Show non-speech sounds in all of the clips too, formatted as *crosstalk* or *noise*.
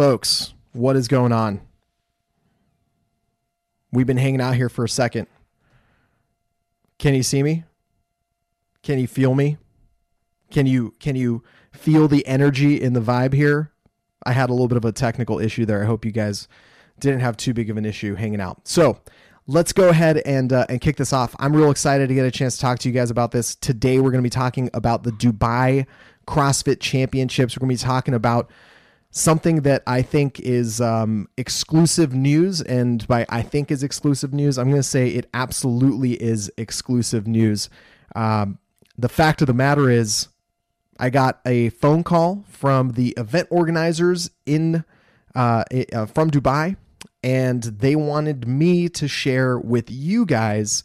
folks, what is going on? We've been hanging out here for a second. Can you see me? Can you feel me? Can you can you feel the energy in the vibe here? I had a little bit of a technical issue there. I hope you guys didn't have too big of an issue hanging out. So, let's go ahead and uh, and kick this off. I'm real excited to get a chance to talk to you guys about this. Today we're going to be talking about the Dubai CrossFit Championships. We're going to be talking about something that I think is um, exclusive news. And by I think is exclusive news, I'm going to say it absolutely is exclusive news. Um, the fact of the matter is, I got a phone call from the event organizers in uh, uh, from Dubai, and they wanted me to share with you guys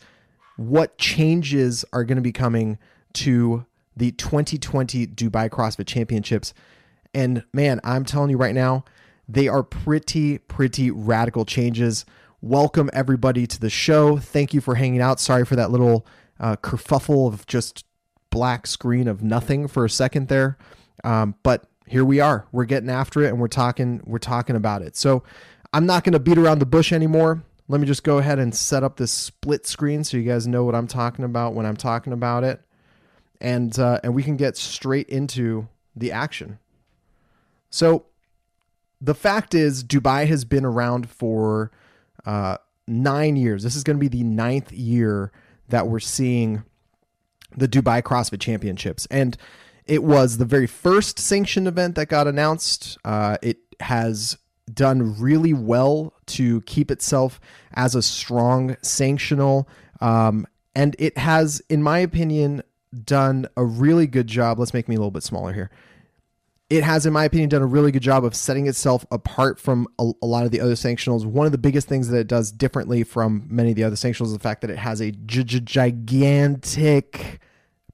what changes are going to be coming to the 2020 Dubai CrossFit Championships and man, I'm telling you right now, they are pretty, pretty radical changes. Welcome everybody to the show. Thank you for hanging out. Sorry for that little uh, kerfuffle of just black screen of nothing for a second there. Um, but here we are. We're getting after it and we're talking, we're talking about it. So I'm not going to beat around the bush anymore. Let me just go ahead and set up this split screen so you guys know what I'm talking about when I'm talking about it. And, uh, and we can get straight into the action. So the fact is, Dubai has been around for uh, nine years. This is going to be the ninth year that we're seeing the Dubai CrossFit Championships. And it was the very first sanctioned event that got announced. Uh, it has done really well to keep itself as a strong sanctional. Um, and it has, in my opinion, done a really good job. Let's make me a little bit smaller here it has, in my opinion, done a really good job of setting itself apart from a, a, lot of the other sanctionals. One of the biggest things that it does differently from many of the other sanctionals is the fact that it has a gigantic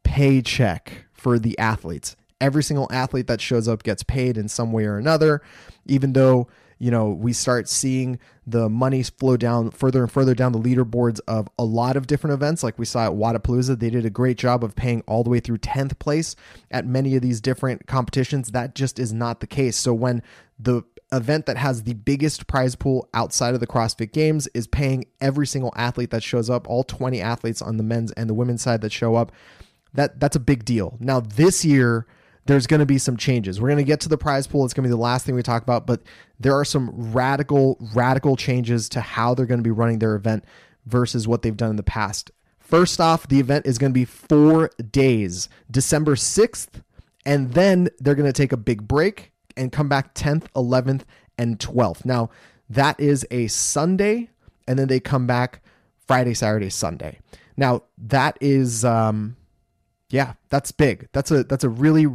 paycheck for the athletes. Every single athlete that shows up gets paid in some way or another, even though you know, we start seeing the money flow down further and further down the leaderboards of a lot of different events. Like we saw at Wodapalooza, they did a great job of paying all the way through 10th place at many of these different competitions. That just is not the case. So when the event that has the biggest prize pool outside of the CrossFit Games is paying every single athlete that shows up, all 20 athletes on the men's and the women's side that show up, that that's a big deal. Now this year, there's going to be some changes. We're going to get to the prize pool. It's going to be the last thing we talk about, but there are some radical, radical changes to how they're going to be running their event versus what they've done in the past. First off, the event is going to be four days, December 6th, and then they're going to take a big break and come back 10th, 11th, and 12th. Now, that is a Sunday, and then they come back Friday, Saturday, Sunday. Now, that is, um, yeah, that's big. That's a that's a really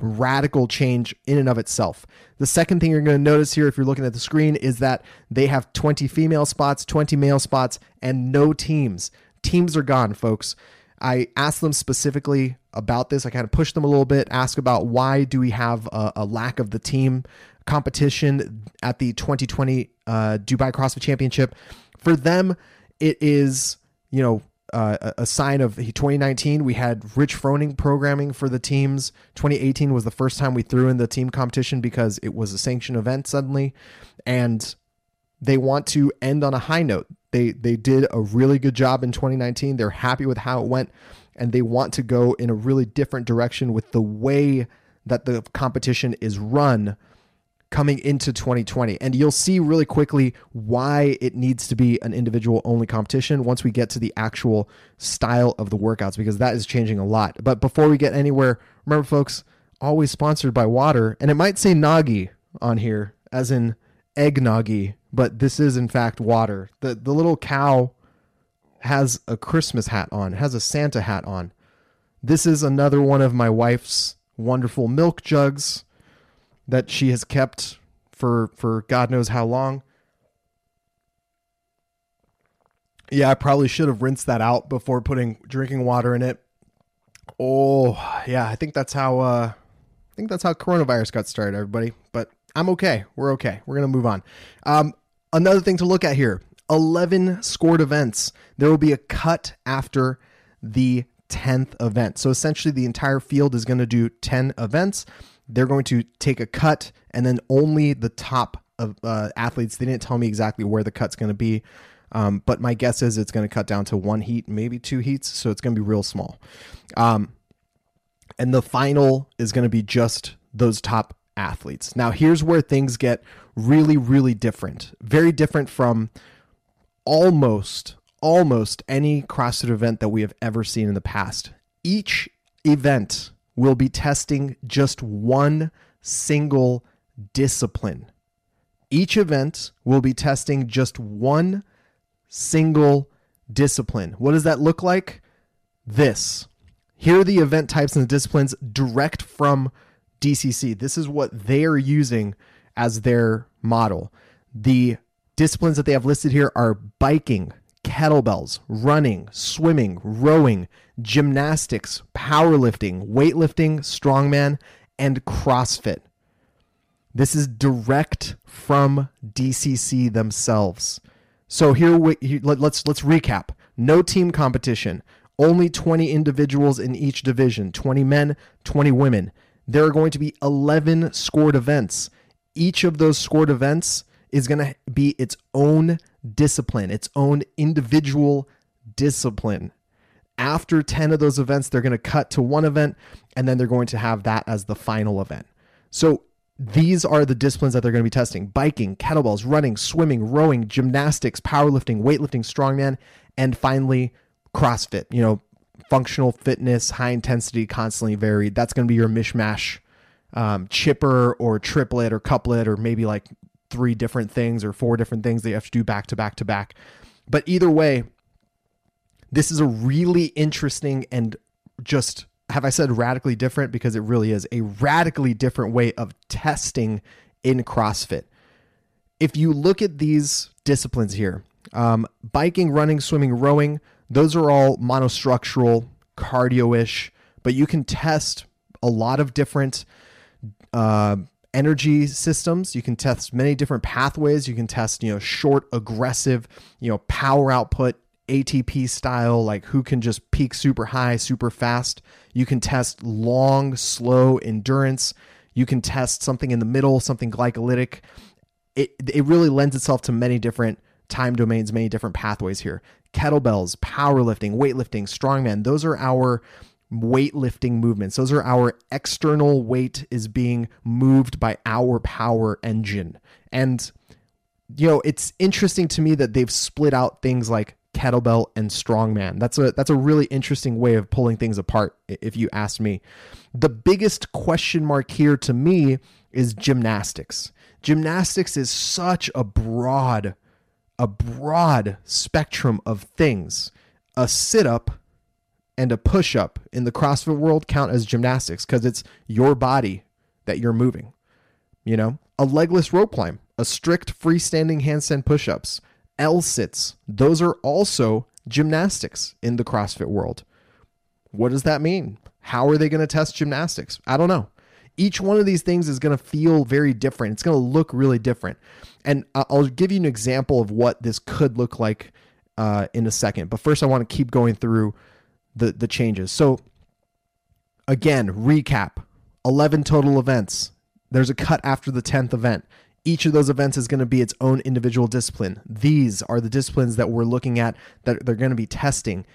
radical change in and of itself. The second thing you're going to notice here, if you're looking at the screen, is that they have 20 female spots, 20 male spots, and no teams. Teams are gone, folks. I asked them specifically about this. I kind of pushed them a little bit, asked about why do we have a, a lack of the team competition at the 2020 uh, Dubai CrossFit Championship. For them, it is you know uh, a sign of 2019 we had rich froning programming for the teams. 2018 was the first time we threw in the team competition because it was a sanctioned event suddenly. And they want to end on a high note. They they did a really good job in 2019 they're happy with how it went. And they want to go in a really different direction with the way that the competition is run coming into 2020. And you'll see really quickly why it needs to be an individual only competition once we get to the actual style of the workouts, because that is changing a lot. But before we get anywhere, remember, folks, always sponsored by water. And it might say Nagi on here, as in egg but this is in fact water. The, the little cow has a Christmas hat on, has a Santa hat on. This is another one of my wife's wonderful milk jugs that she has kept for for God knows how long. Yeah, I probably should have rinsed that out before putting drinking water in it. Oh, yeah, I think that's how uh I think that's how coronavirus got started, everybody. But I'm okay. We're okay. We're gonna move on. Um, another thing to look at here: 11 scored events. There will be a cut after the 10th event. So essentially, the entire field is going to do 10 events they're going to take a cut, and then only the top of uh, athletes. They didn't tell me exactly where the cut's going to be, um, but my guess is it's going to cut down to one heat, maybe two heats, so it's going to be real small. Um, and the final is going to be just those top athletes. Now, here's where things get really, really different. Very different from almost, almost any CrossFit event that we have ever seen in the past. Each event will be testing just one single discipline. Each event will be testing just one single discipline. What does that look like? This. Here are the event types and the disciplines direct from DCC. This is what they are using as their model. The disciplines that they have listed here are biking, kettlebells, running, swimming, rowing, gymnastics, powerlifting, weightlifting, strongman, and CrossFit. This is direct from DCC themselves. So here, we, let's let's recap. No team competition. Only 20 individuals in each division, 20 men, 20 women. There are going to be 11 scored events. Each of those scored events is going to be its own discipline, its own individual discipline. After 10 of those events, they're going to cut to one event and then they're going to have that as the final event. So these are the disciplines that they're going to be testing biking, kettlebells, running, swimming, rowing, gymnastics, powerlifting, weightlifting, strongman, and finally, CrossFit. You know, functional fitness, high intensity, constantly varied. That's going to be your mishmash um, chipper or triplet or couplet or maybe like three different things or four different things that you have to do back to back to back. But either way, this is a really interesting and just have I said radically different because it really is a radically different way of testing in CrossFit. If you look at these disciplines here, um, biking, running, swimming, rowing, those are all monostructural, cardio ish, but you can test a lot of different uh, energy systems. You can test many different pathways. You can test, you know, short, aggressive, you know, power output, ATP style, like who can just peak super high, super fast. You can test long, slow endurance. You can test something in the middle, something glycolytic. It, it really lends itself to many different time domains, many different pathways here. Kettlebells, powerlifting, weightlifting, strongman, those are our weightlifting movements. Those are our external weight is being moved by our power engine. And you know, it's interesting to me that they've split out things like kettlebell and strongman. That's a that's a really interesting way of pulling things apart if you ask me. The biggest question mark here to me is gymnastics. Gymnastics is such a broad a broad spectrum of things. A sit-up and a push-up in the CrossFit world count as gymnastics cuz it's your body that you're moving. You know, a legless rope climb, a strict freestanding handstand push-ups, L sits, those are also gymnastics in the CrossFit world. What does that mean? How are they going to test gymnastics? I don't know. Each one of these things is going to feel very different. It's going to look really different. And I'll give you an example of what this could look like uh, in a second. But first, I want to keep going through the, the changes. So, again, recap 11 total events. There's a cut after the 10th event. Each of those events is going to be its own individual discipline. These are the disciplines that we're looking at that they're going to be testing.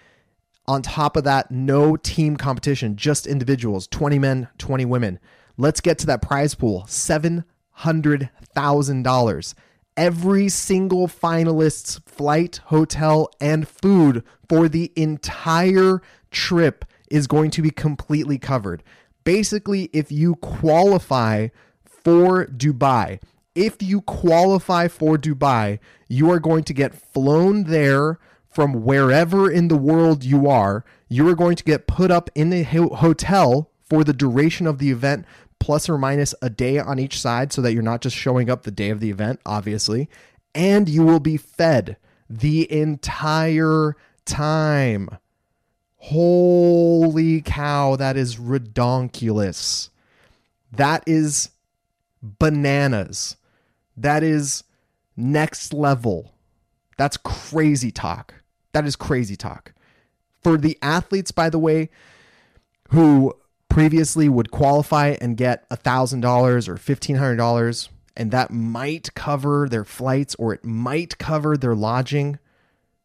On top of that, no team competition, just individuals 20 men, 20 women. Let's get to that prize pool $700,000. Every single finalist's flight, hotel, and food for the entire trip is going to be completely covered. Basically, if you qualify for Dubai, if you qualify for Dubai, you are going to get flown there from wherever in the world you are. You are going to get put up in a hotel for the duration of the event, plus or minus a day on each side, so that you're not just showing up the day of the event, obviously. And you will be fed the entire time. Holy cow, that is redonkulous. That is bananas. That is next level. That's crazy talk. That is crazy talk. For the athletes, by the way, who previously would qualify and get $1,000 or $1,500, and that might cover their flights or it might cover their lodging,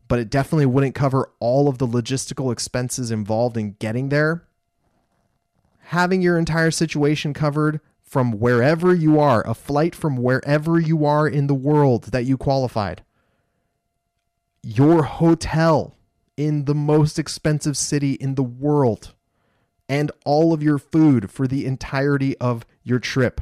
but it definitely wouldn't cover all of the logistical expenses involved in getting there. Having your entire situation covered from wherever you are, a flight from wherever you are in the world that you qualified, your hotel in the most expensive city in the world and all of your food for the entirety of your trip.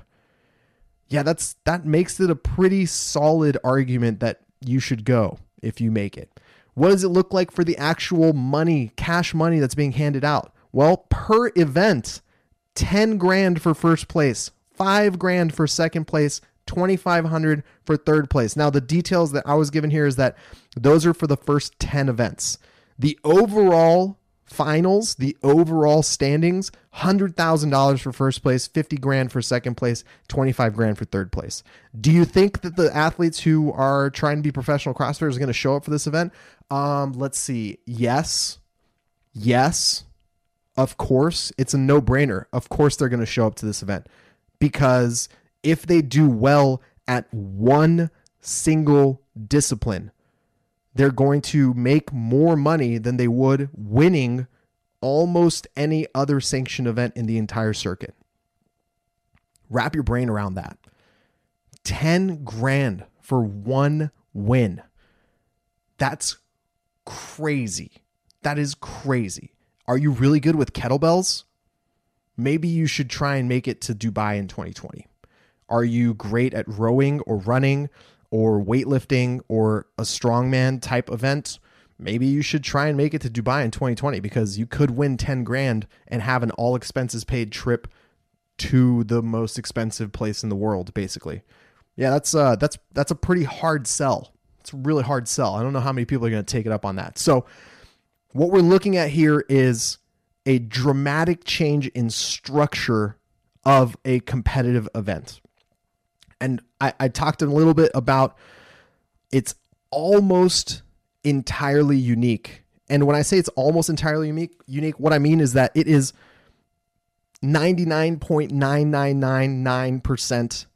Yeah, that's that makes it a pretty solid argument that you should go if you make it. What does it look like for the actual money, cash money that's being handed out? Well, per event, 10 grand for first place, 5 grand for second place, 2500 for third place. Now the details that I was given here is that those are for the first 10 events. The overall finals, the overall standings, $100,000 for first place, 50 grand for second place, 25 grand for third place. Do you think that the athletes who are trying to be professional CrossFitters are going to show up for this event? Um, let's see. Yes. Yes. Of course, it's a no-brainer. Of course they're going to show up to this event because if they do well at one single discipline, they're going to make more money than they would winning almost any other sanctioned event in the entire circuit. Wrap your brain around that. 10 grand for one win. That's crazy. That is crazy. Are you really good with kettlebells? Maybe you should try and make it to Dubai in 2020. Are you great at rowing or running? or weightlifting or a strongman type event, maybe you should try and make it to Dubai in 2020 because you could win 10 grand and have an all expenses paid trip to the most expensive place in the world basically. Yeah, that's uh that's that's a pretty hard sell. It's a really hard sell. I don't know how many people are going to take it up on that. So what we're looking at here is a dramatic change in structure of a competitive event and I, I talked a little bit about it's almost entirely unique. And when I say it's almost entirely unique, unique, what I mean is that it is 99.9999%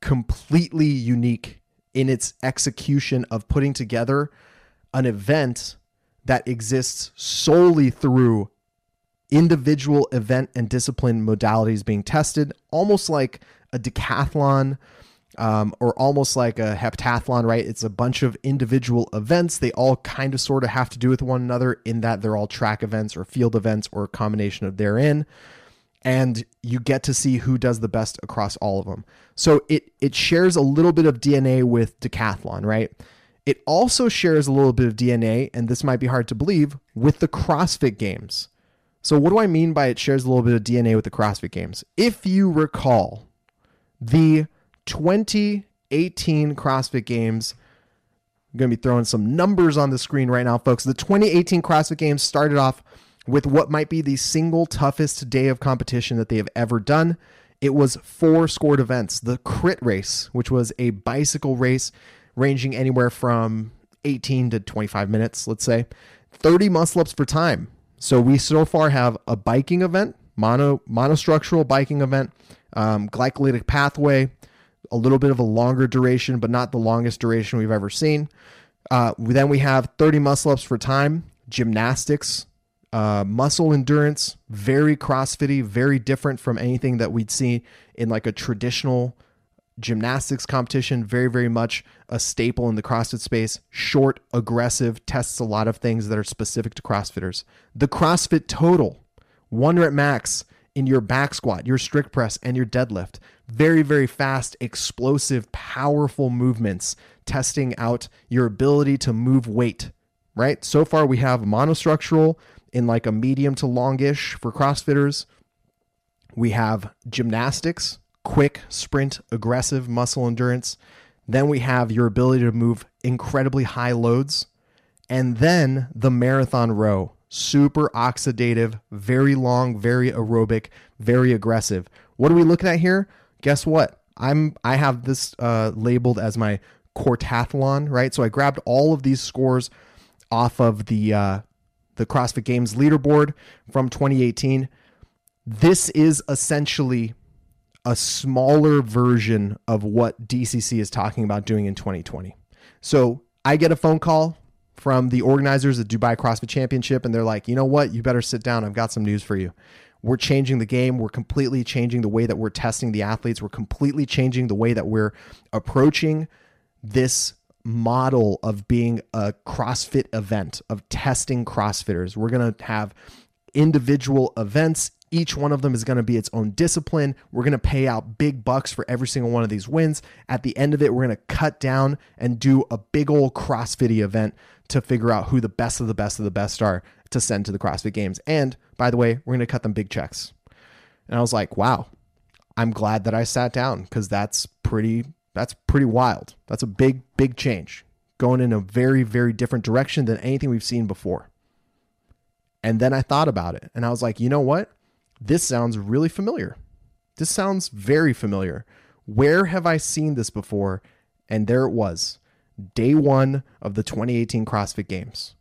completely unique in its execution of putting together an event that exists solely through individual event and discipline modalities being tested, almost like a decathlon um, or almost like a heptathlon, right? It's a bunch of individual events. They all kind of sort of have to do with one another in that they're all track events or field events or a combination of therein. And you get to see who does the best across all of them. So it it shares a little bit of DNA with decathlon, right? It also shares a little bit of DNA, and this might be hard to believe, with the CrossFit Games. So, what do I mean by it shares a little bit of DNA with the CrossFit Games? If you recall, the 2018 CrossFit Games. I'm going to be throwing some numbers on the screen right now, folks. The 2018 CrossFit Games started off with what might be the single toughest day of competition that they have ever done. It was four scored events. The crit race, which was a bicycle race ranging anywhere from 18 to 25 minutes, let's say, 30 muscle ups for time. So we so far have a biking event, mono monostructural biking event, um, glycolytic pathway, a little bit of a longer duration, but not the longest duration we've ever seen. Uh, then we have 30 muscle ups for time, gymnastics, uh, muscle endurance, very CrossFitty, very different from anything that we'd see in like a traditional gymnastics competition. Very, very much a staple in the CrossFit space. Short, aggressive, tests a lot of things that are specific to CrossFitters. The CrossFit Total, one rep max, in your back squat, your strict press, and your deadlift. Very, very fast, explosive, powerful movements, testing out your ability to move weight, right? So far, we have monostructural in like a medium to longish for CrossFitters. We have gymnastics, quick, sprint, aggressive muscle endurance. Then we have your ability to move incredibly high loads. And then the marathon row, super oxidative, very long, very aerobic, very aggressive. What are we looking at here? Guess what? I'm I have this uh, labeled as my quartathlon, right? So I grabbed all of these scores off of the uh, the CrossFit Games leaderboard from 2018. this is essentially a smaller version of what DCC is talking about doing in 2020. So I get a phone call from the organizers of Dubai CrossFit Championship, and they're like, you know what? You better sit down. I've got some news for you. We're changing the game. We're completely changing the way that we're testing the athletes. We're completely changing the way that we're approaching this model of being a CrossFit event, of testing CrossFitters. We're going to have individual events each one of them is going to be its own discipline. We're going to pay out big bucks for every single one of these wins. At the end of it, we're going to cut down and do a big old CrossFit event to figure out who the best of the best of the best are to send to the CrossFit Games. And by the way, we're going to cut them big checks. And I was like, wow, I'm glad that I sat down because that's pretty that's pretty wild. That's a big big change going in a very very different direction than anything we've seen before. And then I thought about it and I was like, you know what? This sounds really familiar. This sounds very familiar. Where have I seen this before? And there it was. Day one of the 2018 CrossFit Games.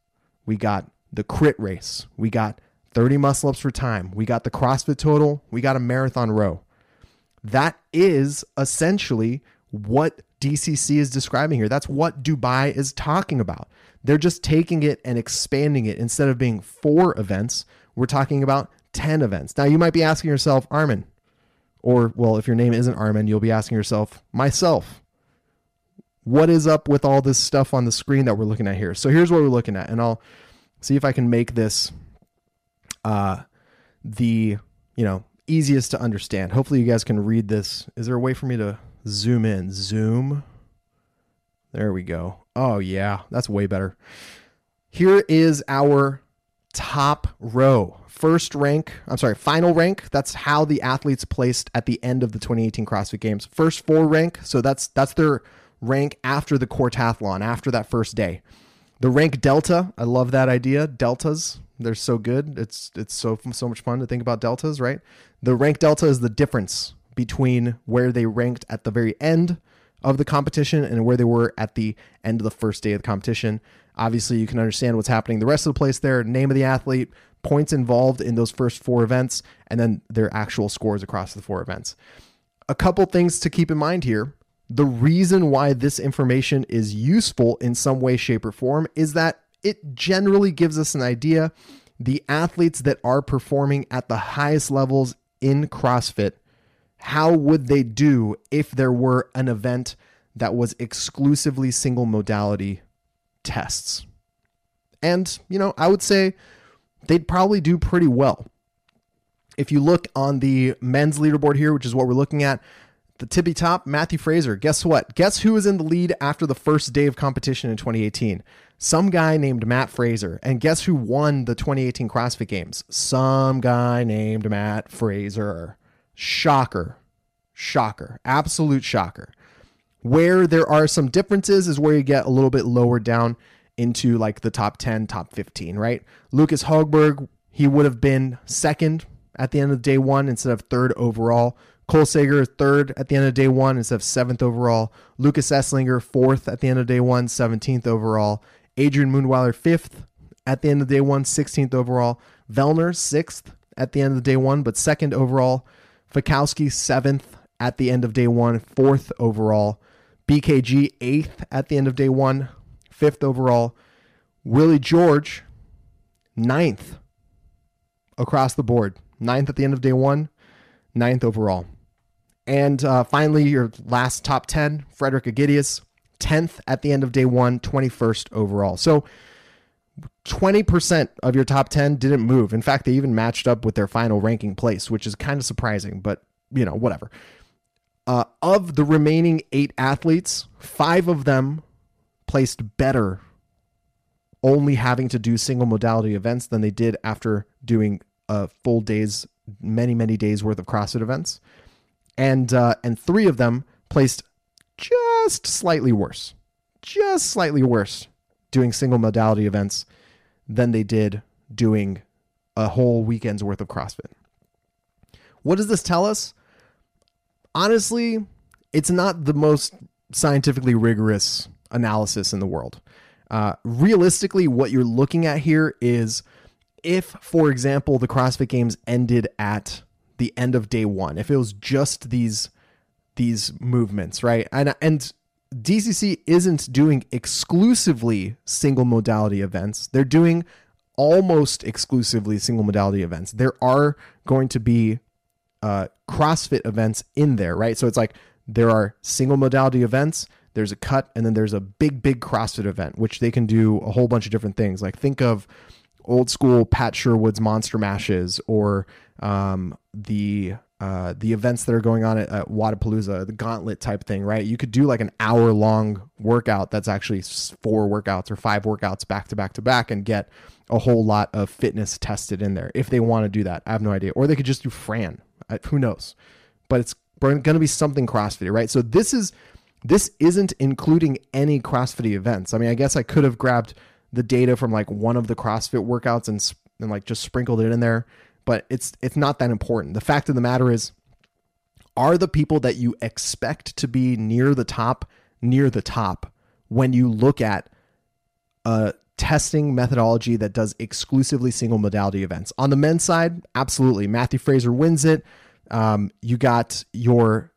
We got the crit race. We got 30 muscle ups for time. We got the CrossFit total. We got a marathon row. That is essentially what DCC is describing here. That's what Dubai is talking about. They're just taking it and expanding it. Instead of being four events, we're talking about 10 events. Now, you might be asking yourself, Armin, or, well, if your name isn't Armin, you'll be asking yourself, myself, what is up with all this stuff on the screen that we're looking at here? So here's what we're looking at, and I'll see if I can make this uh, the, you know, easiest to understand. Hopefully, you guys can read this. Is there a way for me to zoom in? Zoom. There we go. Oh, yeah, that's way better. Here is our top row. First rank, I'm sorry, final rank. That's how the athletes placed at the end of the 2018 CrossFit Games. First four rank, so that's that's their rank after the quartathlon, after that first day. The rank delta, I love that idea. Deltas, they're so good. It's it's so so much fun to think about deltas, right? The rank delta is the difference between where they ranked at the very end of the competition and where they were at the end of the first day of the competition. Obviously, you can understand what's happening the rest of the place there, name of the athlete, points involved in those first four events, and then their actual scores across the four events. A couple things to keep in mind here. The reason why this information is useful in some way, shape, or form is that it generally gives us an idea the athletes that are performing at the highest levels in CrossFit, how would they do if there were an event that was exclusively single modality tests. And, you know, I would say they'd probably do pretty well. If you look on the men's leaderboard here, which is what we're looking at, the tippy top, Matthew Fraser. Guess what? Guess who was in the lead after the first day of competition in 2018? Some guy named Matt Fraser. And guess who won the 2018 CrossFit Games? Some guy named Matt Fraser. Shocker. Shocker. Absolute shocker. Where there are some differences is where you get a little bit lower down into like the top 10, top 15, right? Lucas Hogberg, he would have been second at the end of day one instead of third overall. Cole Sager, third at the end of day one instead of seventh overall. Lucas Esslinger, fourth at the end of day one, 17th overall. Adrian Mundwiler, fifth at the end of day one, 16th overall. Vellner, sixth at the end of day one, but second overall. Fikowski, seventh at the end of day one, fourth overall. BKG eighth at the end of day one, fifth overall. Willie George ninth across the board, ninth at the end of day one, ninth overall. And uh, finally, your last top 10, Frederik Aegidius, 10th at the end of day one, 21st overall. So 20% of your top 10 didn't move. In fact, they even matched up with their final ranking place, which is kind of surprising, but you know, whatever. Uh, of the remaining eight athletes, five of them placed better only having to do single modality events than they did after doing a full days, many, many days worth of CrossFit events. And, uh, and three of them placed just slightly worse, just slightly worse doing single modality events than they did doing a whole weekend's worth of CrossFit. What does this tell us? honestly, it's not the most scientifically rigorous analysis in the world. Uh, realistically, what you're looking at here is if, for example, the CrossFit Games ended at the end of day one, if it was just these these movements, right? And and DCC isn't doing exclusively single modality events. They're doing almost exclusively single modality events. There are going to be uh, CrossFit events in there, right? So it's like there are single modality events, there's a cut, and then there's a big, big CrossFit event, which they can do a whole bunch of different things. Like think of old school Pat Sherwood's Monster Mashes or um, the uh, the events that are going on at, at Wodapalooza, the gauntlet type thing, right? You could do like an hour long workout that's actually four workouts or five workouts back to back to back and get a whole lot of fitness tested in there if they want to do that. I have no idea. Or they could just do Fran. I, who knows? But it's going to be something CrossFit, right? So this is this isn't including any CrossFit events. I mean, I guess I could have grabbed the data from like one of the CrossFit workouts and and like just sprinkled it in there but it's it's not that important. The fact of the matter is are the people that you expect to be near the top near the top when you look at a testing methodology that does exclusively single modality events. On the men's side, absolutely. Matthew Fraser wins it. Um, you got your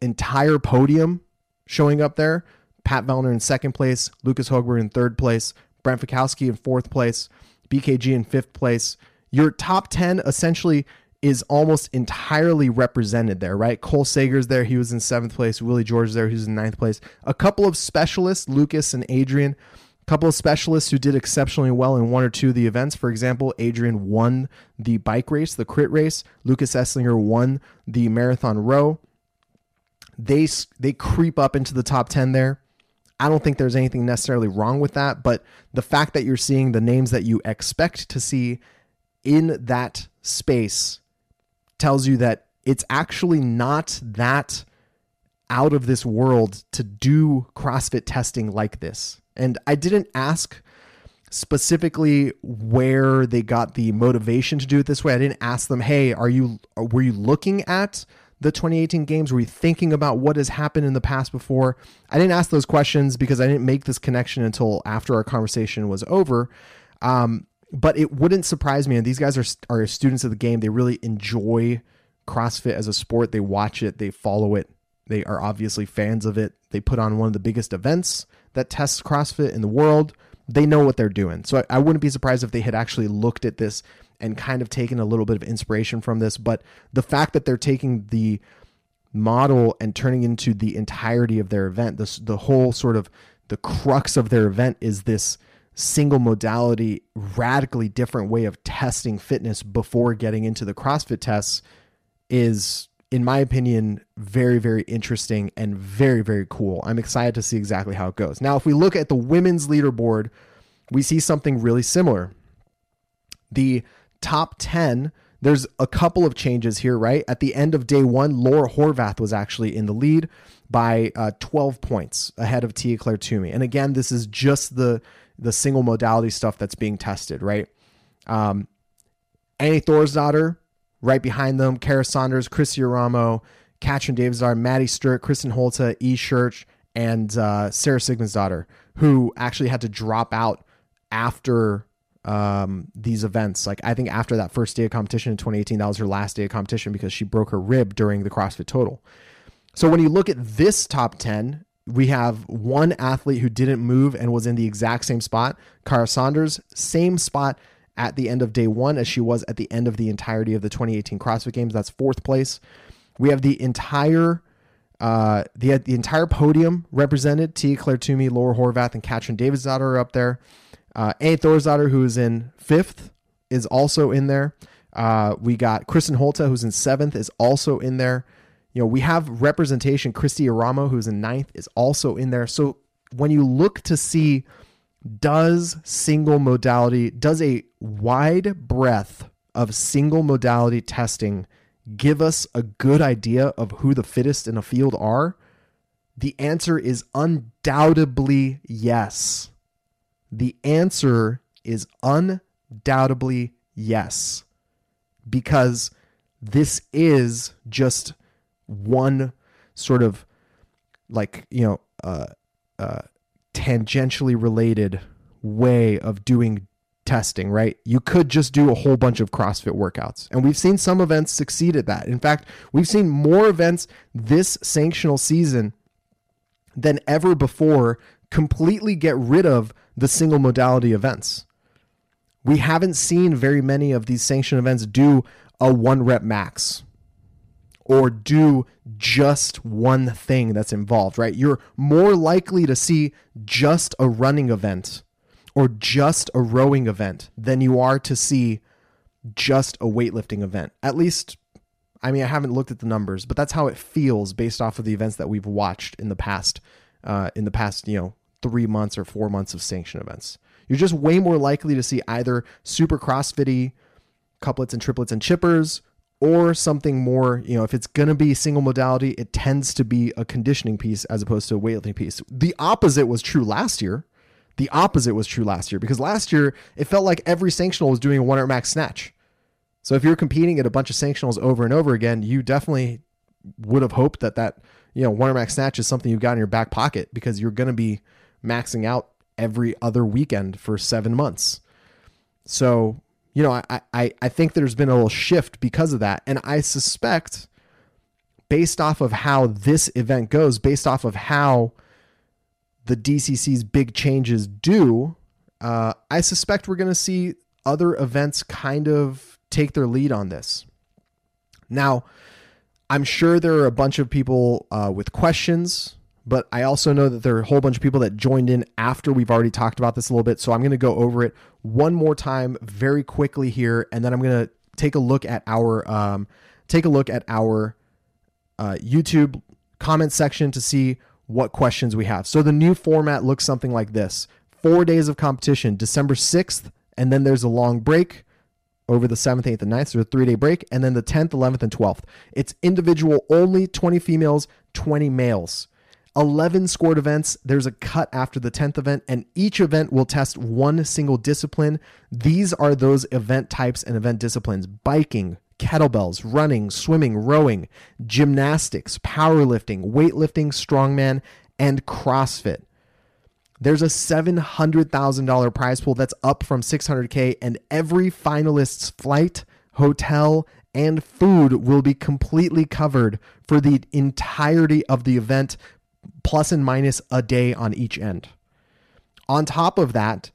entire podium showing up there. Pat Vellner in second place, Lucas Hogberg in third place, Brent Fikowski in fourth place, BKG in fifth place your top 10 essentially is almost entirely represented there, right? Cole Sager's there. He was in seventh place. Willie George there. He was in ninth place. A couple of specialists, Lucas and Adrian, a couple of specialists who did exceptionally well in one or two of the events. For example, Adrian won the bike race, the crit race. Lucas Esslinger won the marathon row. They, they creep up into the top 10 there. I don't think there's anything necessarily wrong with that, but the fact that you're seeing the names that you expect to see in that space tells you that it's actually not that out of this world to do CrossFit testing like this. And I didn't ask specifically where they got the motivation to do it this way. I didn't ask them, "Hey, are you were you looking at the 2018 games? Were you thinking about what has happened in the past before?" I didn't ask those questions because I didn't make this connection until after our conversation was over. Um, but it wouldn't surprise me. And these guys are are students of the game. They really enjoy CrossFit as a sport. They watch it. They follow it. They are obviously fans of it. They put on one of the biggest events that tests CrossFit in the world. They know what they're doing. So I, I wouldn't be surprised if they had actually looked at this and kind of taken a little bit of inspiration from this. But the fact that they're taking the model and turning into the entirety of their event, this the whole sort of the crux of their event is this single modality, radically different way of testing fitness before getting into the CrossFit tests is, in my opinion, very, very interesting and very, very cool. I'm excited to see exactly how it goes. Now, if we look at the women's leaderboard, we see something really similar. The top 10 there's a couple of changes here, right? At the end of day one, Laura Horvath was actually in the lead by uh, 12 points ahead of Tia Claire Toomey. And again, this is just the the single modality stuff that's being tested, right? Um, Annie Thorisdottir, right behind them, Kara Saunders, Kristi Eramo, Katrin Davidsdottir, Maddie Sturt, Kristin Holte, E. Church, and uh, Sarah daughter, who actually had to drop out after um, these events. Like I think after that first day of competition in 2018, that was her last day of competition because she broke her rib during the CrossFit Total. So when you look at this top 10, we have one athlete who didn't move and was in the exact same spot. Kara Saunders, same spot at the end of day one as she was at the end of the entirety of the 2018 CrossFit Games. That's fourth place. We have the entire uh, the the entire podium represented. Tia Claire Toomey, Laura Horvath, and Katrin Davidsdottir are up there. Uh, Annie Thorisdottir, who is in fifth, is also in there. Uh, we got Kristin Holte, who's in seventh, is also in there you know, we have representation. Kristi Eramo, who's in ninth, is also in there. So when you look to see does single modality, does a wide breadth of single modality testing give us a good idea of who the fittest in a field are? The answer is undoubtedly yes. The answer is undoubtedly yes. Because this is just one sort of like you know uh, uh, tangentially related way of doing testing, right? You could just do a whole bunch of CrossFit workouts. And we've seen some events succeed at that. In fact, we've seen more events this sanctional season than ever before completely get rid of the single modality events. We haven't seen very many of these sanctioned events do a one rep max or do just one thing that's involved, right? You're more likely to see just a running event or just a rowing event than you are to see just a weightlifting event. At least, I mean, I haven't looked at the numbers, but that's how it feels based off of the events that we've watched in the past, uh, in the past, you know, three months or four months of sanction events. You're just way more likely to see either super CrossFitty couplets and triplets and chippers or something more, you know, if it's going to be single modality, it tends to be a conditioning piece as opposed to a weightlifting piece. The opposite was true last year. The opposite was true last year because last year it felt like every sanctional was doing a one rep max snatch. So if you're competing at a bunch of sanctionals over and over again, you definitely would have hoped that that, you know, one rep max snatch is something you've got in your back pocket because you're going to be maxing out every other weekend for seven months. So you know, I, I, I think there's been a little shift because of that. And I suspect, based off of how this event goes, based off of how the DCC's big changes do, uh, I suspect we're going to see other events kind of take their lead on this. Now, I'm sure there are a bunch of people uh, with questions but I also know that there are a whole bunch of people that joined in after we've already talked about this a little bit. So I'm going to go over it one more time very quickly here, and then I'm going to take a look at our um, take a look at our uh, YouTube comment section to see what questions we have. So the new format looks something like this: four days of competition, December 6th, and then there's a long break over the 7th, 8th, and 9th. So a three day break, and then the 10th, 11th, and 12th. It's individual only 20 females, 20 males. 11 scored events. There's a cut after the 10th event, and each event will test one single discipline. These are those event types and event disciplines biking, kettlebells, running, swimming, rowing, gymnastics, powerlifting, weightlifting, strongman, and CrossFit. There's a $700,000 prize pool that's up from 600K, and every finalist's flight, hotel, and food will be completely covered for the entirety of the event plus and minus a day on each end. On top of that,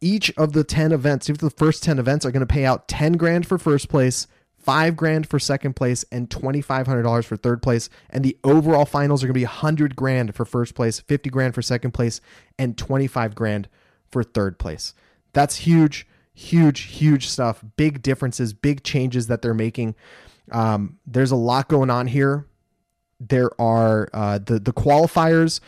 each of the 10 events, if the first 10 events are going to pay out 10 grand for first place, 5 grand for second place and $2500 for third place and the overall finals are going to be 100 grand for first place, 50 grand for second place and 25 grand for third place. That's huge, huge, huge stuff. Big differences, big changes that they're making. Um, there's a lot going on here there are uh, the the qualifiers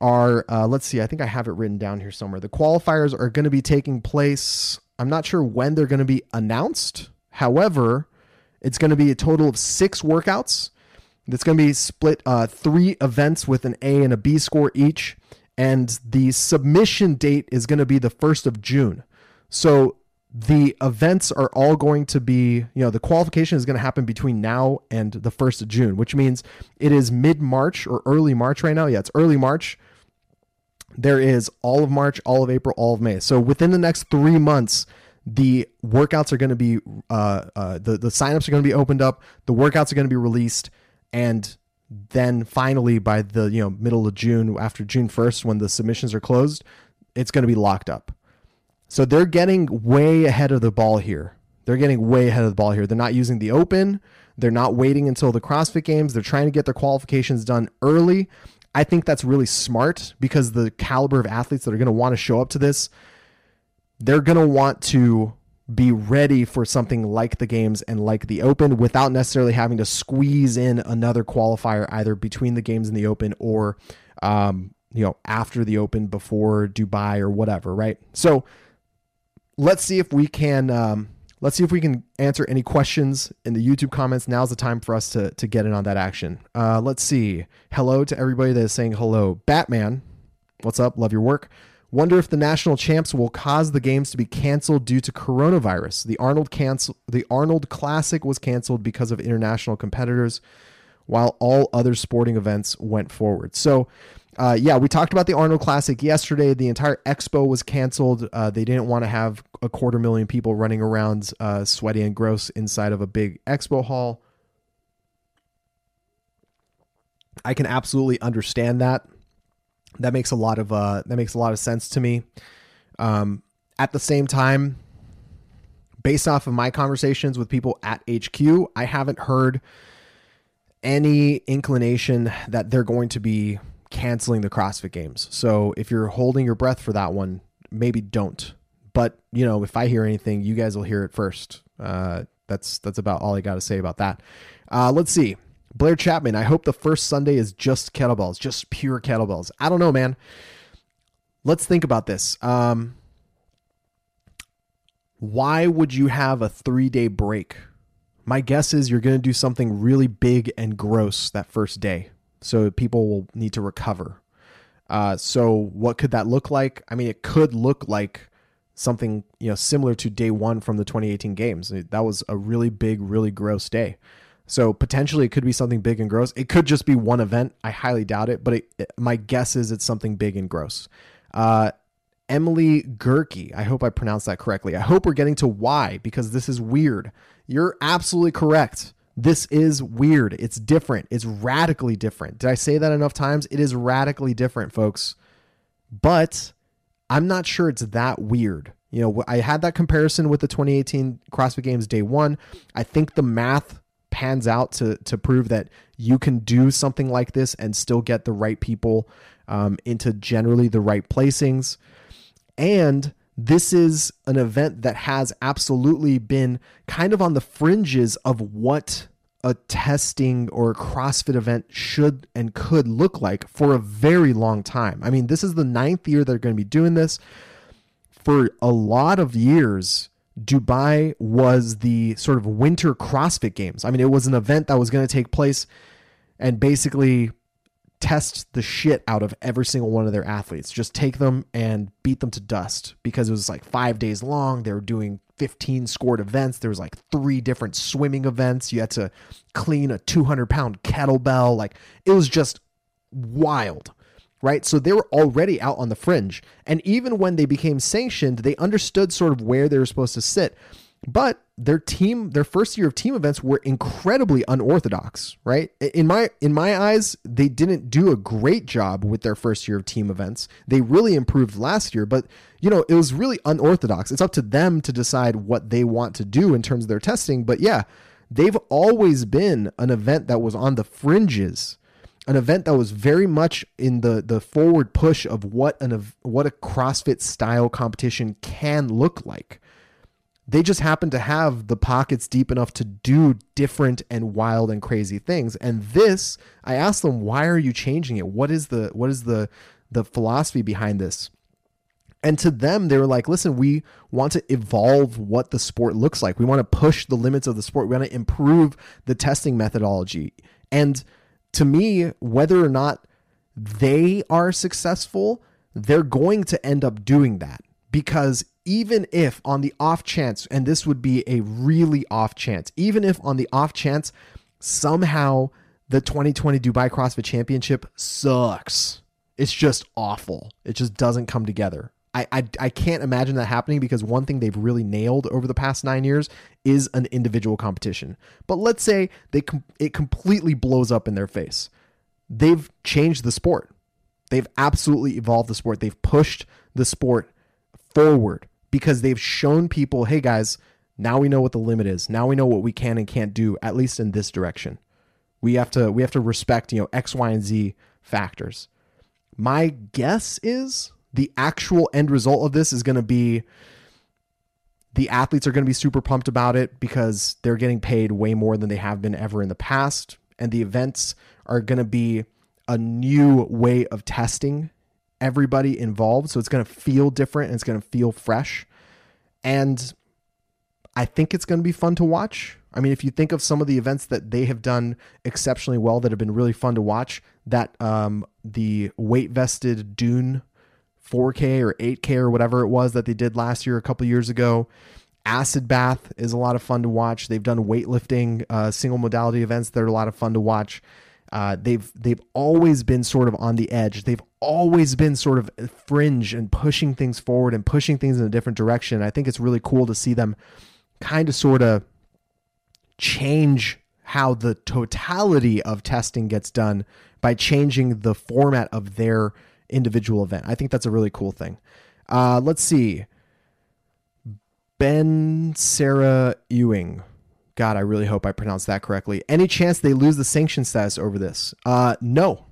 are uh, let's see i think i have it written down here somewhere. The qualifiers are going to be taking place i'm not sure when they're going to be announced. However it's going to be a total of six workouts. It's going to be split uh, three events with an a and a b score each. And the submission date is going to be the 1st of june. So the events are all going to be, you know, the qualification is going to happen between now and the 1st of June, which means it is mid March or early March right now. Yeah, it's early March. There is all of March, all of April, all of May. So within the next three months, the workouts are going to be, uh, uh, the, the signups are going to be opened up, the workouts are going to be released, and then finally by the, you know, middle of June, after June 1st, when the submissions are closed, it's going to be locked up. So they're getting way ahead of the ball here. They're getting way ahead of the ball here. They're not using the open. They're not waiting until the CrossFit games. They're trying to get their qualifications done early. I think that's really smart because the caliber of athletes that are going to want to show up to this, they're going to want to be ready for something like the games and like the open without necessarily having to squeeze in another qualifier either between the games and the open or um, you know after the open before dubai or whatever right so let's see if we can um, let's see if we can answer any questions in the YouTube comments. Now's the time for us to to get in on that action. Uh, let's see. Hello to everybody that is saying hello. Batman, what's up? Love your work. Wonder if the national champs will cause the games to be canceled due to coronavirus. The Arnold cancel the Arnold Classic was canceled because of international competitors, while all other sporting events went forward. So uh, yeah, we talked about the Arnold Classic yesterday. The entire expo was canceled. Uh, they didn't want to have a quarter million people running around uh, sweaty and gross inside of a big expo hall. I can absolutely understand that. That makes a lot of uh, that makes a lot of sense to me. Um, at the same time, based off of my conversations with people at HQ, I haven't heard any inclination that they're going to be canceling the CrossFit games. So if you're holding your breath for that one, maybe don't. But you know, if I hear anything, you guys will hear it first. Uh, that's that's about all I got to say about that. Uh, let's see. Blair Chapman, I hope the first Sunday is just kettlebells, just pure kettlebells. I don't know, man. Let's think about this. Um, why would you have a three day break? My guess is you're going to do something really big and gross that first day. So people will need to recover. Uh, so what could that look like? I mean, it could look like something you know similar to day one from the 2018 games. That was a really big, really gross day. So potentially it could be something big and gross. It could just be one event. I highly doubt it, but it, it, my guess is it's something big and gross. Uh, Emily Gerke. I hope I pronounced that correctly. I hope we're getting to why because this is weird. You're absolutely correct. This is weird. It's different. It's radically different. Did I say that enough times? It is radically different, folks. But I'm not sure it's that weird. You know, I had that comparison with the 2018 CrossFit Games day one. I think the math pans out to to prove that you can do something like this and still get the right people um, into generally the right placings. And this is an event that has absolutely been kind of on the fringes of what a testing or CrossFit event should and could look like for a very long time. I mean, this is the ninth year they're going to be doing this. For a lot of years, Dubai was the sort of winter CrossFit Games. I mean, it was an event that was going to take place and basically test the shit out of every single one of their athletes. Just take them and beat them to dust because it was like five days long. They were doing 15 scored events. There was like three different swimming events. You had to clean a 200 pound kettlebell. Like it was just wild. Right. So they were already out on the fringe. And even when they became sanctioned, they understood sort of where they were supposed to sit. But their team, their first year of team events were incredibly unorthodox, right? In my in my eyes, they didn't do a great job with their first year of team events. They really improved last year, but you know, it was really unorthodox. It's up to them to decide what they want to do in terms of their testing, but yeah, they've always been an event that was on the fringes an event that was very much in the the forward push of what an what a CrossFit style competition can look like they just happen to have the pockets deep enough to do different and wild and crazy things. And this i asked them why are you changing it? What is the what is the the philosophy behind this? And to them they were like listen we want to evolve what the sport looks like. We want to push the limits of the sport. We want to improve the testing methodology. And to me whether or not they are successful they're going to end up doing that because even if on the off chance, and this would be a really off chance, even if on the off chance somehow the 2020 Dubai CrossFit Championship sucks, it's just awful. It just doesn't come together. I, I, I can't imagine that happening because one thing they've really nailed over the past nine years is an individual competition. But let's say they com- it completely blows up in their face. They've changed the sport. They've absolutely evolved the sport. They've pushed the sport forward because they've shown people, hey guys, now we know what the limit is. Now we know what we can and can't do, at least in this direction. We have to we have to respect, you know, X, Y, and Z factors. My guess is the actual end result of this is going to be the athletes are going to be super pumped about it because they're getting paid way more than they have been ever in the past. And the events are going to be a new way of testing everybody involved. So it's going to feel different and it's going to feel fresh. And I think it's going to be fun to watch. I mean, if you think of some of the events that they have done exceptionally well that have been really fun to watch, that um, the weight vested Dune 4K or 8K or whatever it was that they did last year, a couple years ago. Acid Bath is a lot of fun to watch. They've done weightlifting, uh, single modality events that are a lot of fun to watch. Uh, they've they've always been sort of on the edge. They've always been sort of fringe and pushing things forward and pushing things in a different direction. I think it's really cool to see them kind of sort of change how the totality of testing gets done by changing the format of their individual event. I think that's a really cool thing. Uh, let's see. Ben Sarah Ewing. God, I really hope I pronounced that correctly. Any chance they lose the sanction status over this? Uh, no,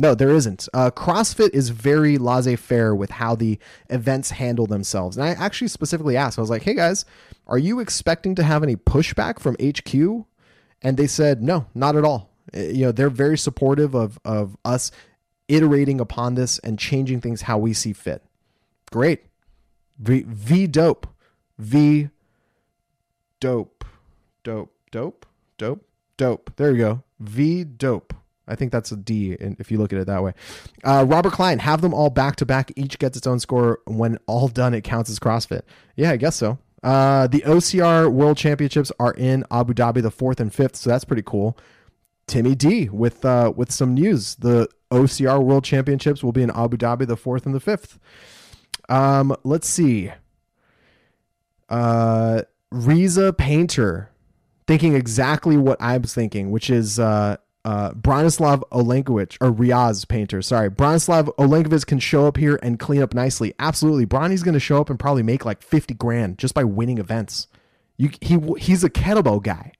no, there isn't. Uh, CrossFit is very laissez faire with how the events handle themselves. And I actually specifically asked, I was like, hey guys, are you expecting to have any pushback from HQ? And they said, no, not at all. Uh, you know, they're very supportive of, of us iterating upon this and changing things how we see fit. Great. V, v dope. V dope. Dope. Dope. Dope. Dope. There you go. V dope. I think that's a D if you look at it that way. Uh, Robert Klein, have them all back to back. Each gets its own score. When all done, it counts as CrossFit. Yeah, I guess so. Uh, the OCR World Championships are in Abu Dhabi the fourth and fifth, so that's pretty cool. Timmy D with uh, with some news. The OCR World Championships will be in Abu Dhabi the fourth and the fifth. Um, let's see. Uh, Riza Painter, thinking exactly what I was thinking, which is uh, uh, Branislav Olenkovic or Riaz Painter. Sorry, Branislav Olenkovic can show up here and clean up nicely. Absolutely, Bronny's going to show up and probably make like fifty grand just by winning events. You, he he's a kettlebell guy.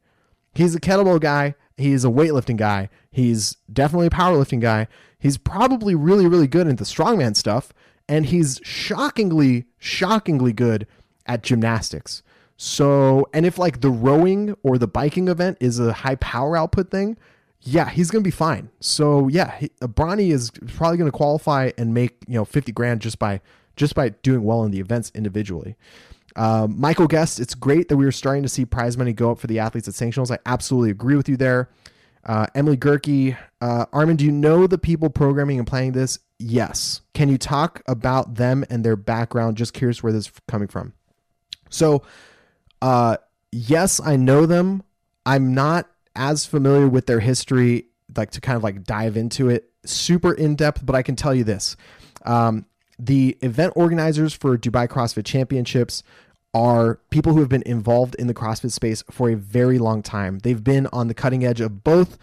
He's a kettlebell guy. He's a weightlifting guy. He's definitely a powerlifting guy. He's probably really really good at the strongman stuff, and he's shockingly shockingly good at gymnastics. So, and if like the rowing or the biking event is a high power output thing, yeah, he's going to be fine. So yeah, he, uh, Bronny is probably going to qualify and make you know fifty grand just by just by doing well in the events individually. Um, Michael Guest, it's great that we are starting to see prize money go up for the athletes at sanctionals. I absolutely agree with you there. Uh, Emily Gerke, uh, Armen, do you know the people programming and planning this? Yes. Can you talk about them and their background? Just curious where this is coming from. So, uh, yes, I know them. I'm not as familiar with their history, like to kind of like dive into it super in depth, but I can tell you this. Um, the event organizers for Dubai CrossFit Championships are people who have been involved in the CrossFit space for a very long time. They've been on the cutting edge of both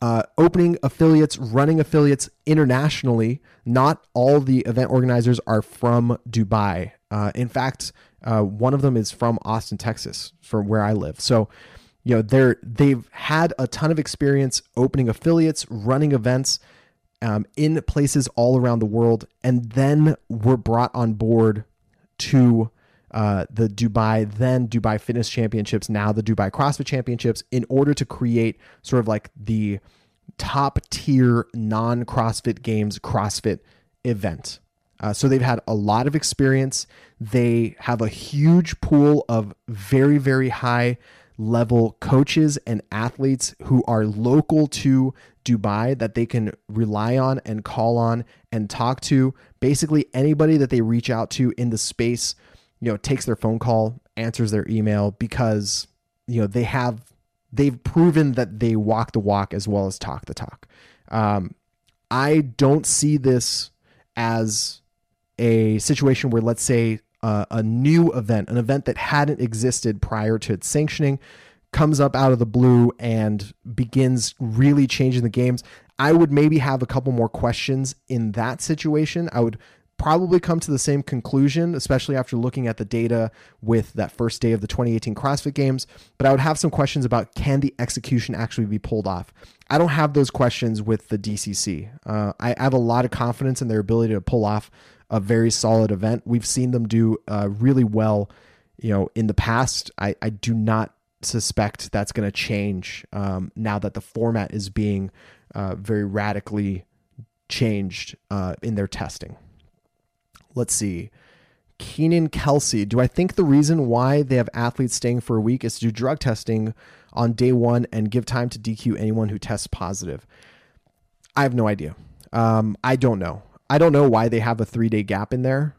uh, opening affiliates, running affiliates internationally. Not all the event organizers are from Dubai. Uh, in fact, uh, one of them is from Austin, Texas, from where I live. So you know they're they've had a ton of experience opening affiliates running events um, in places all around the world and then were brought on board to uh, the dubai then dubai fitness championships now the dubai crossfit championships in order to create sort of like the top tier non crossfit games crossfit event. Uh, so they've had a lot of experience. They have a huge pool of very very high level coaches and athletes who are local to Dubai that they can rely on and call on and talk to. Basically, anybody that they reach out to in the space, you know, takes their phone call, answers their email because, you know, they have, they've proven that they walk the walk as well as talk the talk. Um, I don't see this as a situation where, let's say, uh, a new event, an event that hadn't existed prior to its sanctioning, comes up out of the blue and begins really changing the games. I would maybe have a couple more questions in that situation. I would probably come to the same conclusion, especially after looking at the data with that first day of the 2018 CrossFit Games. But I would have some questions about can the execution actually be pulled off? I don't have those questions with the DCC. Uh, I have a lot of confidence in their ability to pull off a very solid event. We've seen them do uh, really well, you know, in the past. I, I do not suspect that's going to change um, now that the format is being uh, very radically changed uh, in their testing. Let's see. Keenan Kelsey, do I think the reason why they have athletes staying for a week is to do drug testing on day one and give time to DQ anyone who tests positive? I have no idea. Um, I don't know. I don't know why they have a three day gap in there.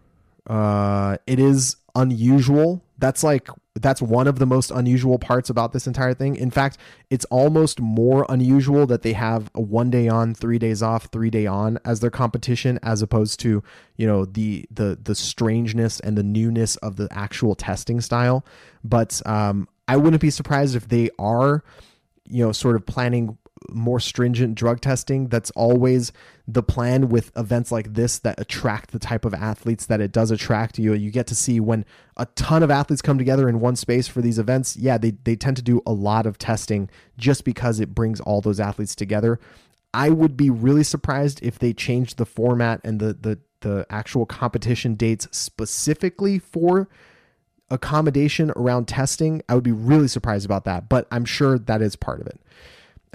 Uh, it is unusual. That's like that's one of the most unusual parts about this entire thing. In fact, it's almost more unusual that they have a one day on, three days off, three day on as their competition, as opposed to you know the the the strangeness and the newness of the actual testing style. But um, I wouldn't be surprised if they are, you know, sort of planning more stringent drug testing. That's always the plan with events like this that attract the type of athletes that it does attract you. You get to see when a ton of athletes come together in one space for these events. Yeah, they, they tend to do a lot of testing just because it brings all those athletes together. I would be really surprised if they changed the format and the the the actual competition dates specifically for accommodation around testing. I would be really surprised about that, but I'm sure that is part of it.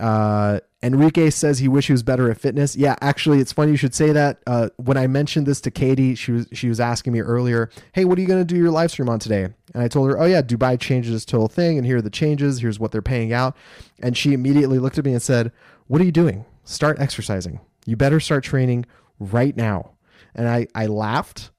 Uh, Enrique says he wishes he was better at fitness. Yeah, actually, it's funny you should say that. Uh, when I mentioned this to Katie, she was she was asking me earlier, "Hey, what are you going to do your live stream on today?" And I told her, "Oh yeah, Dubai changes this whole thing, and here are the changes. Here's what they're paying out." And she immediately looked at me and said, "What are you doing? Start exercising. You better start training right now." And I I laughed,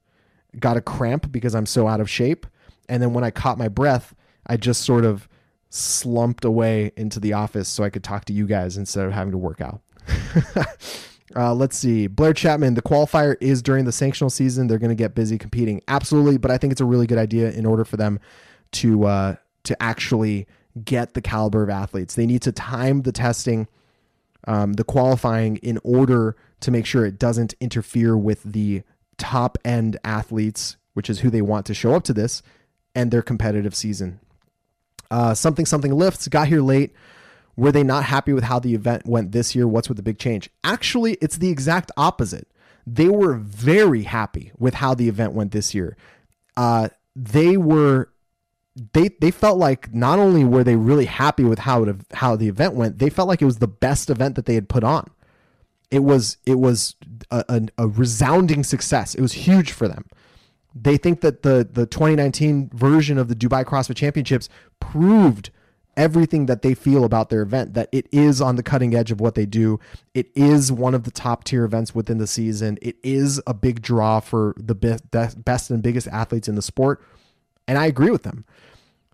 got a cramp because I'm so out of shape, and then when I caught my breath, I just sort of slumped away into the office so I could talk to you guys instead of having to work out. *laughs* uh, let's see. Blair Chapman, the qualifier is during the sanctional season. They're going to get busy competing. Absolutely. But I think it's a really good idea in order for them to, uh, to actually get the caliber of athletes. They need to time the testing, um, the qualifying in order to make sure it doesn't interfere with the top end athletes, which is who they want to show up to this and their competitive season. Uh, something something lifts got here late. Were they not happy with how the event went this year? What's with the big change? Actually, it's the exact opposite. They were very happy with how the event went this year. Uh, they were they they felt like not only were they really happy with how it, how the event went, they felt like it was the best event that they had put on. It was it was a, a, a resounding success. It was huge for them they think that the the 2019 version of the Dubai CrossFit Championships proved everything that they feel about their event that it is on the cutting edge of what they do. It is one of the top tier events within the season. It is a big draw for the best best and biggest athletes in the sport and i agree with them.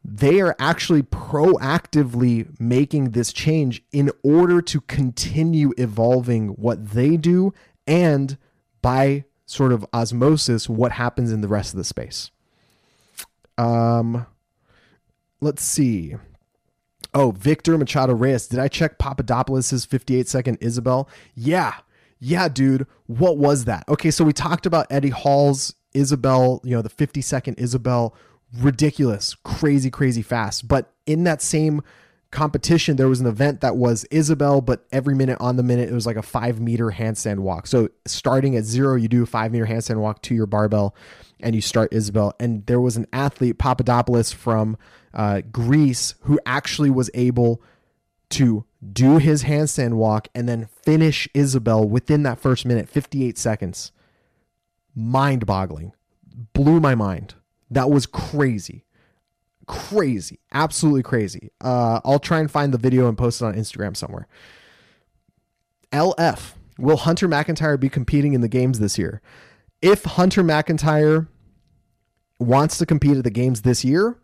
They are actually proactively making this change in order to continue evolving what they do and by sort of osmosis what happens in the rest of the space. Um, let's see. Oh, Victor Machado Reyes. Did I check Papadopoulos' 58 second Isabel? Yeah. Yeah, dude. What was that? Okay, so we talked about Eddie Hall's Isabel, you know, the 50 second Isabel. Ridiculous, crazy, crazy fast. But in that same competition, there was an event that was Isabel, but every minute on the minute, it was like a five meter handstand walk. So starting at zero, you do a five meter handstand walk to your barbell and you start Isabel. And there was an athlete, Papadopoulos from uh, Greece, who actually was able to do his handstand walk and then finish Isabel within that first minute, 58 seconds. Mind boggling. Blew my mind. That was crazy crazy, absolutely crazy. Uh, I'll try and find the video and post it on Instagram somewhere. LF, will Hunter McIntyre be competing in the games this year? If Hunter McIntyre wants to compete at the games this year,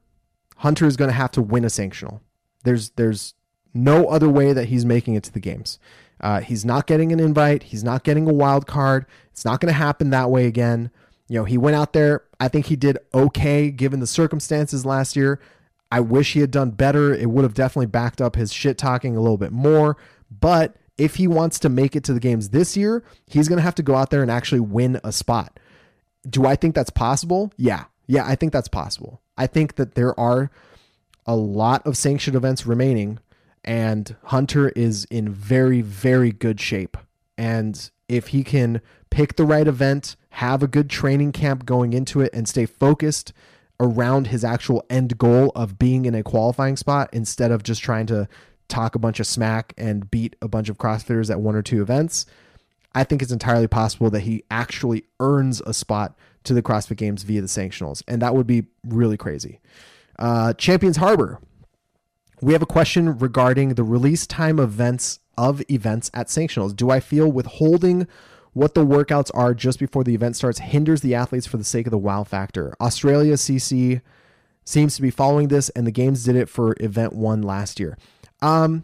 Hunter is going to have to win a sanctional. There's there's no other way that he's making it to the games. Uh, he's not getting an invite. He's not getting a wild card. It's not going to happen that way again. You know, he went out there. I think he did okay given the circumstances last year. I wish he had done better. It would have definitely backed up his shit talking a little bit more. But if he wants to make it to the games this year, he's going to have to go out there and actually win a spot. Do I think that's possible? Yeah. Yeah, I think that's possible. I think that there are a lot of sanctioned events remaining, and Hunter is in very, very good shape. And if he can pick the right event, have a good training camp going into it, and stay focused around his actual end goal of being in a qualifying spot instead of just trying to talk a bunch of smack and beat a bunch of CrossFitters at one or two events, I think it's entirely possible that he actually earns a spot to the CrossFit Games via the sanctionals. And that would be really crazy. Uh, Champions Harbor. We have a question regarding the release time events of events at sanctionals. Do I feel withholding what the workouts are just before the event starts hinders the athletes for the sake of the wow factor. Australia CC seems to be following this, and the games did it for event one last year. Um,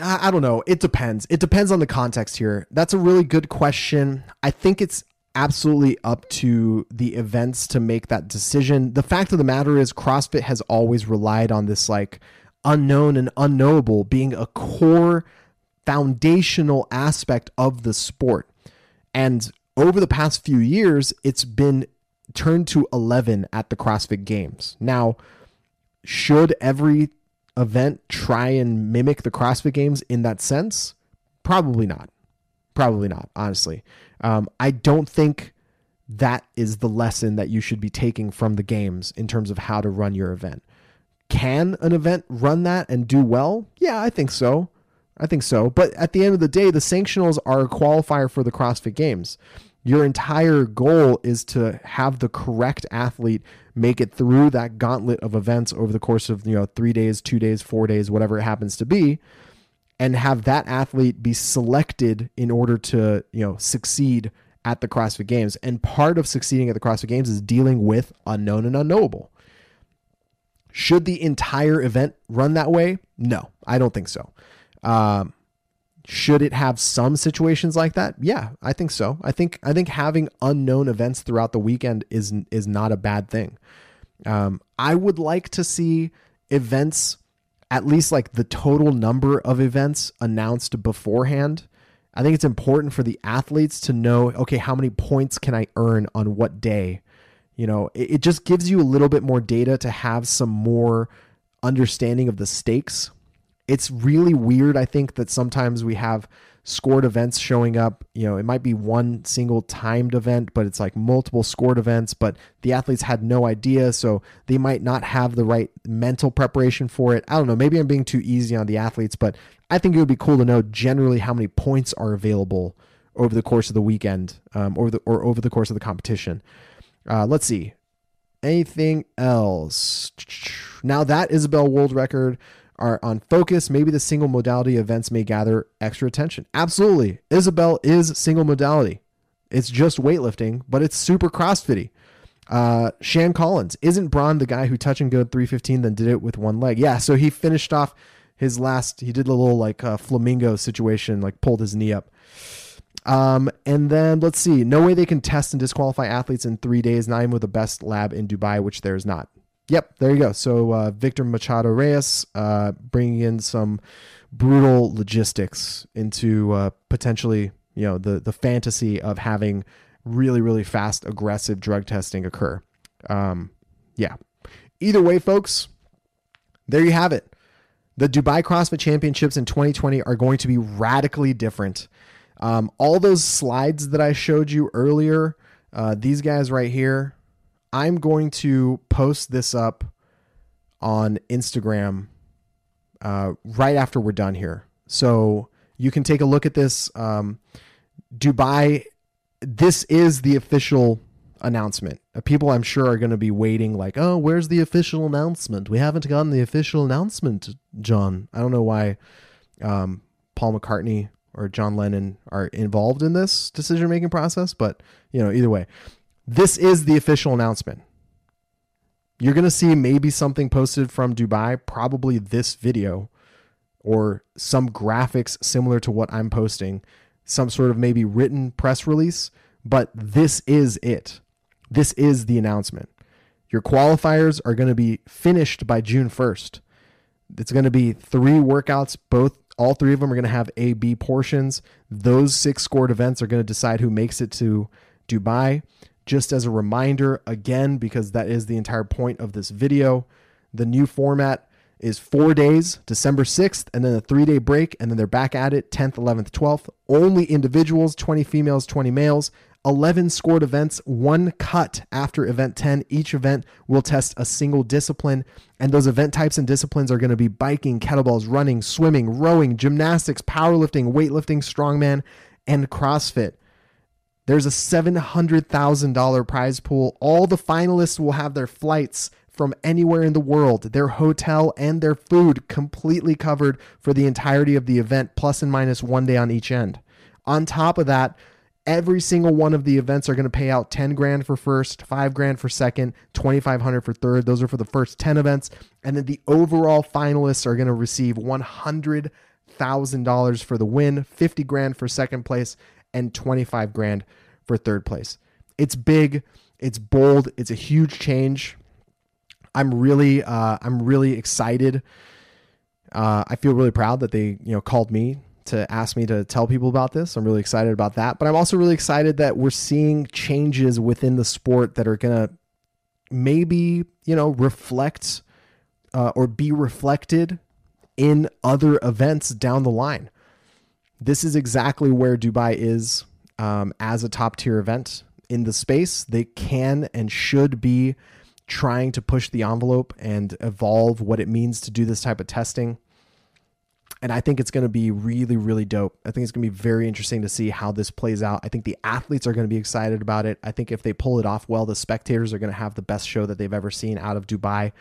I, I don't know. It depends. It depends on the context here. That's a really good question. I think it's absolutely up to the events to make that decision. The fact of the matter is, CrossFit has always relied on this like unknown and unknowable being a core foundational aspect of the sport. And over the past few years, it's been turned to 11 at the CrossFit Games. Now, should every event try and mimic the CrossFit Games in that sense? Probably not. Probably not, honestly. Um, I don't think that is the lesson that you should be taking from the games in terms of how to run your event. Can an event run that and do well? Yeah, I think so. I think so. But at the end of the day, the sanctionals are a qualifier for the CrossFit Games. Your entire goal is to have the correct athlete make it through that gauntlet of events over the course of, you know, 3 days, 2 days, 4 days, whatever it happens to be, and have that athlete be selected in order to, you know, succeed at the CrossFit Games. And part of succeeding at the CrossFit Games is dealing with unknown and unknowable. Should the entire event run that way? No, I don't think so. Um, should it have some situations like that? Yeah, I think so. I think I think having unknown events throughout the weekend is is not a bad thing. Um, I would like to see events, at least like the total number of events announced beforehand. I think it's important for the athletes to know, okay, how many points can I earn on what day? You know, it, it just gives you a little bit more data to have some more understanding of the stakes it's really weird i think that sometimes we have scored events showing up. You know it might be one single timed event but it's like multiple scored events but the athletes had no idea so they might not have the right mental preparation for it. I don't know maybe i'm being too easy on the athletes but i think it would be cool to know generally how many points are available over the course of the weekend um, or the or over the course of the competition. Uh, let's see. Anything else? Now that isabel world record are on focus, maybe the single modality events may gather extra attention. Absolutely. Isabel is single modality. It's just weightlifting, but it's super crossfitty. Uh, Shan Collins isn't Braun the guy who touch and go 315 then did it with one leg? Yeah, so he finished off his last. He did a little like uh, flamingo situation, like pulled his knee up. Um, and then let's see. No way they can test and disqualify athletes in three days, not even with the best lab in Dubai, which there is not. Yep, there you go. So uh, Victor Machado Reyes uh, bringing in some brutal logistics into uh, potentially, you know, the the fantasy of having really really fast aggressive drug testing occur. Um, yeah. Either way, folks, there you have it. The Dubai CrossFit Championships in 2020 are going to be radically different. Um, all those slides that I showed you earlier, uh, these guys right here, I'm going to post this up on Instagram uh, right after we're done here. So you can take a look at this. Um, Dubai, this is the official announcement. Uh, people, I'm sure, are going to be waiting, like, oh, where's the official announcement? We haven't gotten the official announcement, John. I don't know why um, Paul McCartney or John Lennon are involved in this decision making process, but you know, either way, this is the official announcement. You're going to see maybe something posted from Dubai, probably this video or some graphics similar to what I'm posting, some sort of maybe written press release, but this is it. This is the announcement. Your qualifiers are going to be finished by June 1st. It's going to be three workouts, both all three of them are going to have A B portions. Those six scored events are going to decide who makes it to Dubai. Just as a reminder, again, because that is the entire point of this video, the new format is four days, December 6th, and then a three day break, and then they're back at it 10th, 11th, 12th. Only individuals, 20 females, 20 males. 11 scored events, one cut after event 10. Each event will test a single discipline, and those event types and disciplines are going to be biking, kettlebells, running, swimming, rowing, gymnastics, powerlifting, weightlifting, strongman, and CrossFit. There's a $700,000 prize pool. All the finalists will have their flights from anywhere in the world, their hotel and their food completely covered for the entirety of the event, plus and minus one day on each end. On top of that, Every single one of the events are going to pay out 10 grand for first, 5 grand for second, 2500 for third. Those are for the first 10 events. And then the overall finalists are going to receive $100,000 for the win, 50 grand for second place, and 25 grand for third place. It's big, it's bold, it's a huge change. I'm really uh, I'm really excited. Uh, I feel really proud that they you know called me to ask me to tell people about this. I'm really excited about that. But I'm also really excited that we're seeing changes within the sport that are to maybe, you know, reflect uh, or be reflected in other events down the line. This is exactly where Dubai is um, as a top tier event in the space. They can and should be trying to push the envelope and evolve what it means to do this type of testing and I think it's going to be really, really dope. I think it's going to be very interesting to see how this plays out. I think the athletes are going to be excited about it. I think if they pull it off well, the spectators are going to have the best show that they've ever seen out of Dubai.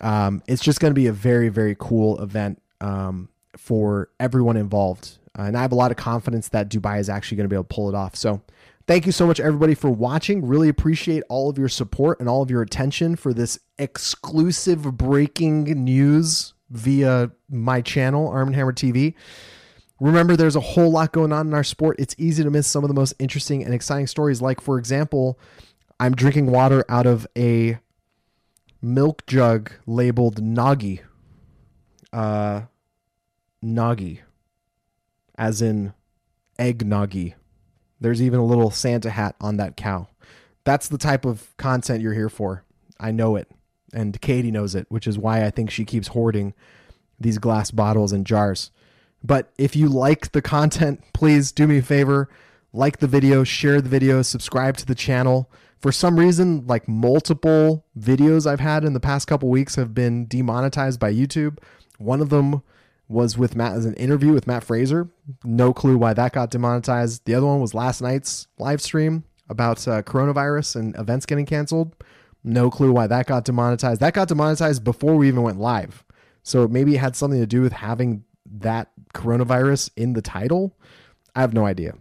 Um, it's just going to be a very, very cool event um, for everyone involved. Uh, and I have a lot of confidence that Dubai is actually going to be able to pull it off. So, thank you so much, everybody, for watching. Really appreciate all of your support and all of your attention for this exclusive breaking news via my channel, Armen Hammer TV. Remember, there's a whole lot going on in our sport. It's easy to miss some of the most interesting and exciting stories. Like, for example, I'm drinking water out of a milk jug labeled Nagi. Uh, Nagi, as in egg Nagi. There's even a little Santa hat on that cow. That's the type of content you're here for. I know it and Katie knows it, which is why I think she keeps hoarding these glass bottles and jars. But if you like the content, please do me a favor, like the video, share the video, subscribe to the channel. For some reason, like multiple videos I've had in the past couple weeks have been demonetized by YouTube. One of them was with Matt as an interview with Mat Fraser. No clue why that got demonetized. The other one was last night's live stream about uh, coronavirus and events getting canceled. No clue why that got demonetized. That got demonetized before we even went live. So maybe it had something to do with having that coronavirus in the title. I have no idea.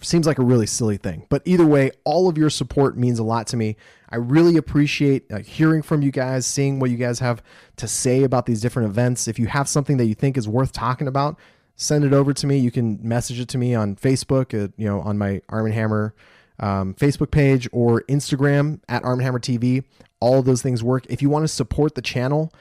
Seems like a really silly thing. But either way, all of your support means a lot to me. I really appreciate uh, hearing from you guys, seeing what you guys have to say about these different events. If you have something that you think is worth talking about, send it over to me. You can message it to me on Facebook, uh, you know, on my Armen Hammer um, Facebook page or Instagram at Arm & Hammer TV. All those things work. If you want to support the channel,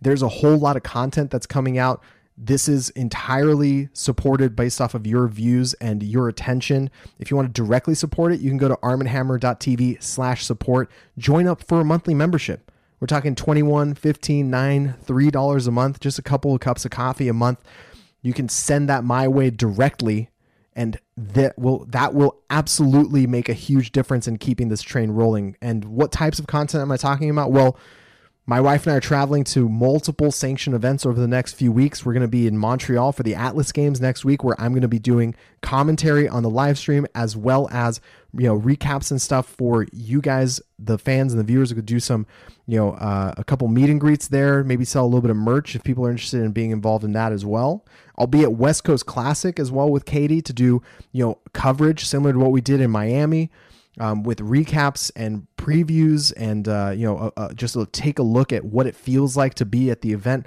there's a whole lot of content that's coming out. This is entirely supported based off of your views and your attention. If you want to directly support it, you can go to armenhammer.tv slash support. Join up for a monthly membership. We're talking 21, 15, 9, $3 a month, just a couple of cups of coffee a month. You can send that my way directly and that will that will absolutely make a huge difference in keeping this train rolling. And what types of content am I talking about? Well, my wife and I are traveling to multiple sanctioned events over the next few weeks. We're going to be in Montreal for the Atlas Games next week, where I'm going to be doing commentary on the live stream as well as you know recaps and stuff for you guys, the fans and the viewers. We could do some, you know, uh, a couple meet and greets there. Maybe sell a little bit of merch if people are interested in being involved in that as well. I'll be at West Coast Classic as well with Katie to do you know coverage similar to what we did in Miami um, with recaps and previews and uh, you know uh, uh, just take a look at what it feels like to be at the event.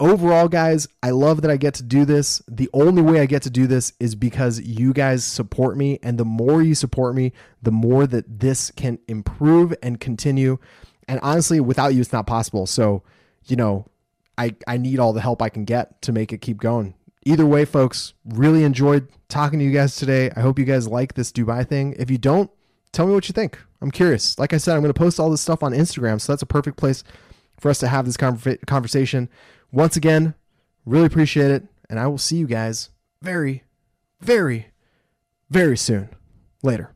Overall guys i love that i get to do this. The only way i get to do this is because you guys support me. And the more you support me the more that this can improve and continue. And honestly without you it's not possible. So you know i i need all the help i can get to make it keep going. Either way folks really enjoyed talking to you guys today. I hope you guys like this dubai thing. If you don't tell me what you think. I'm curious. Like I said, I'm going to post all this stuff on Instagram, so that's a perfect place for us to have this conversation. Once again, really appreciate it, and I will see you guys very, very, very soon. Later.